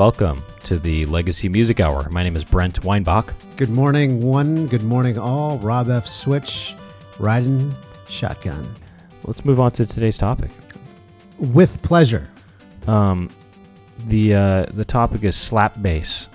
Welcome to the Legacy Music Hour. My name is Brent Weinbach. Good morning, one. Good morning, all. Rob F. Switch, riding shotgun. Let's move on to today's topic. With pleasure. Um, the uh, the topic is slap bass.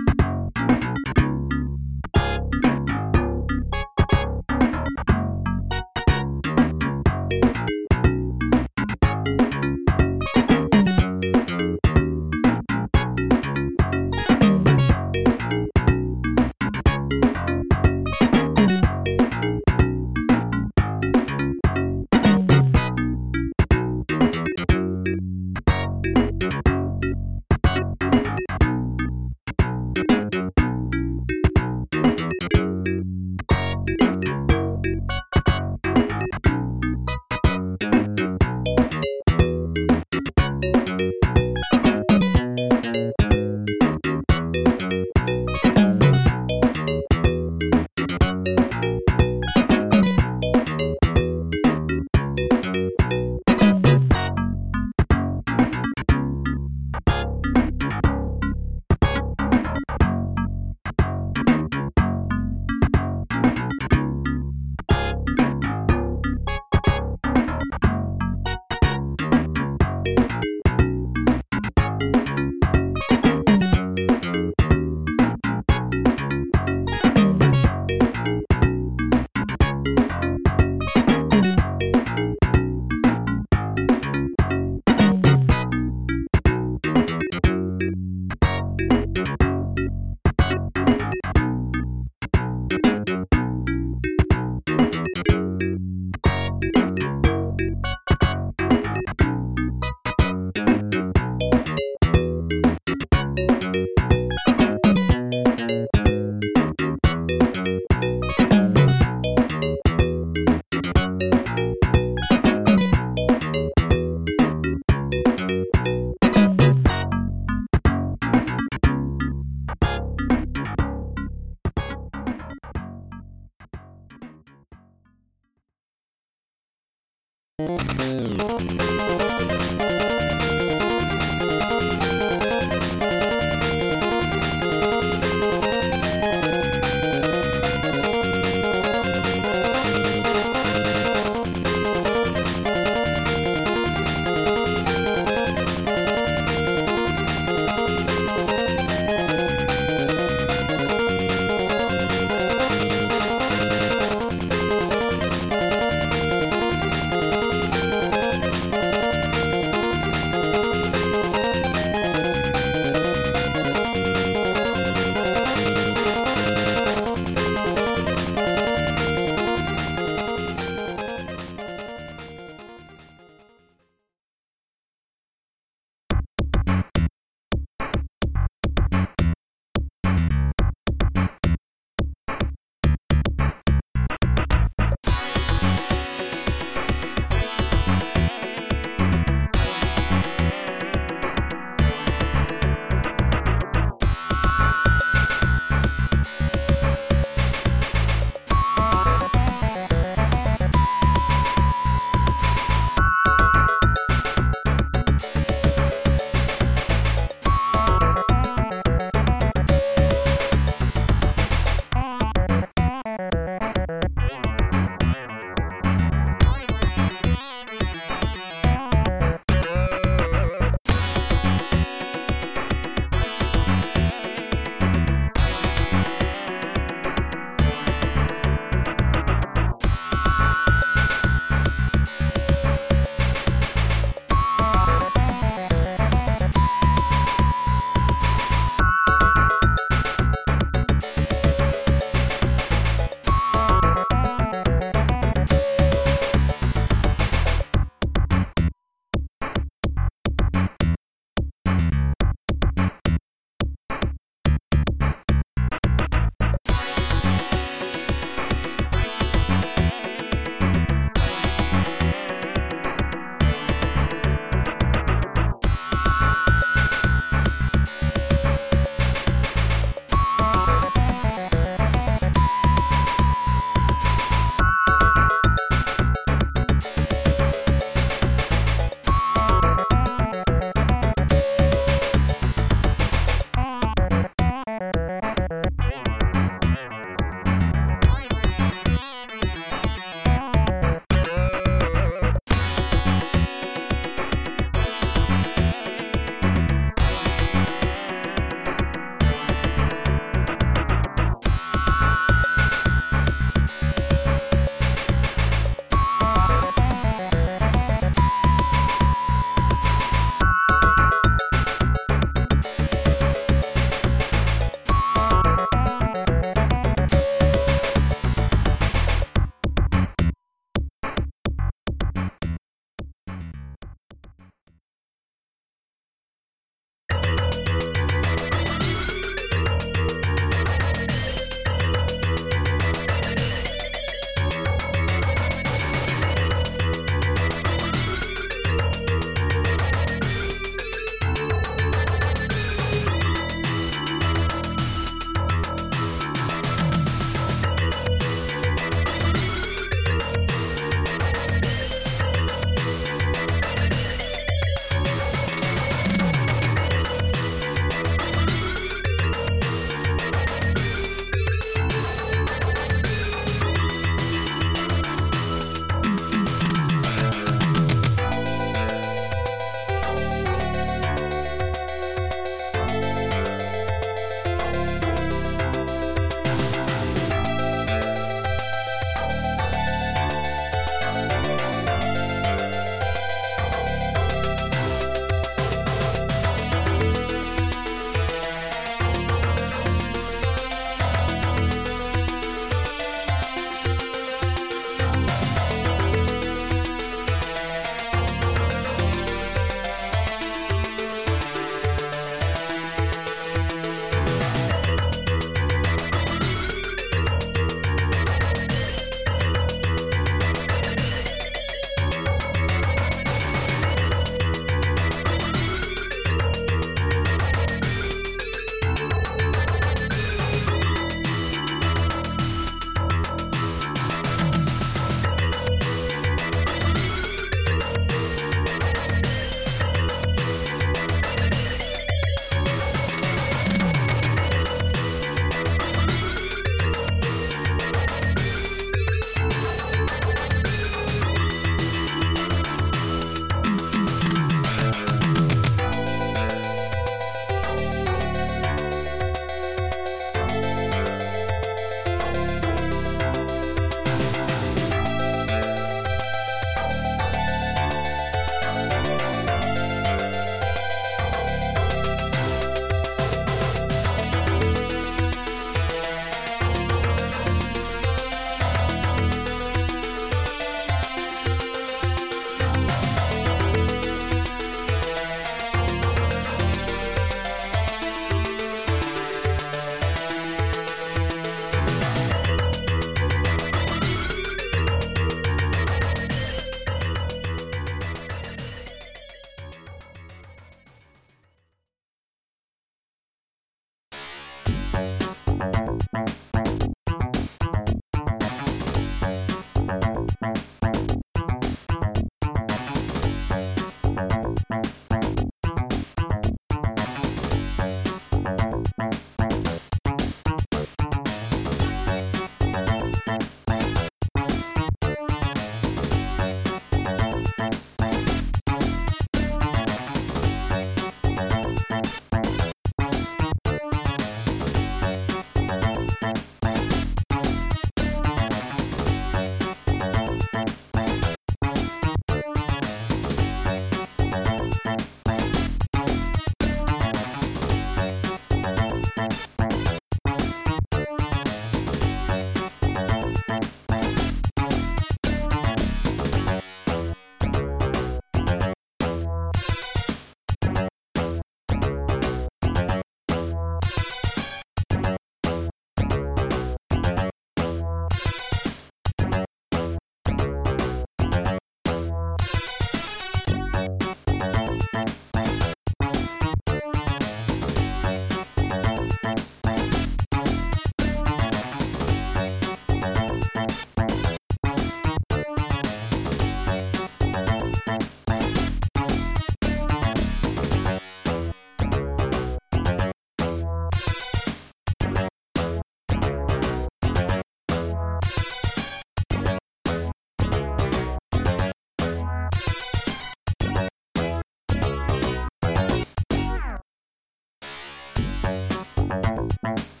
Bye.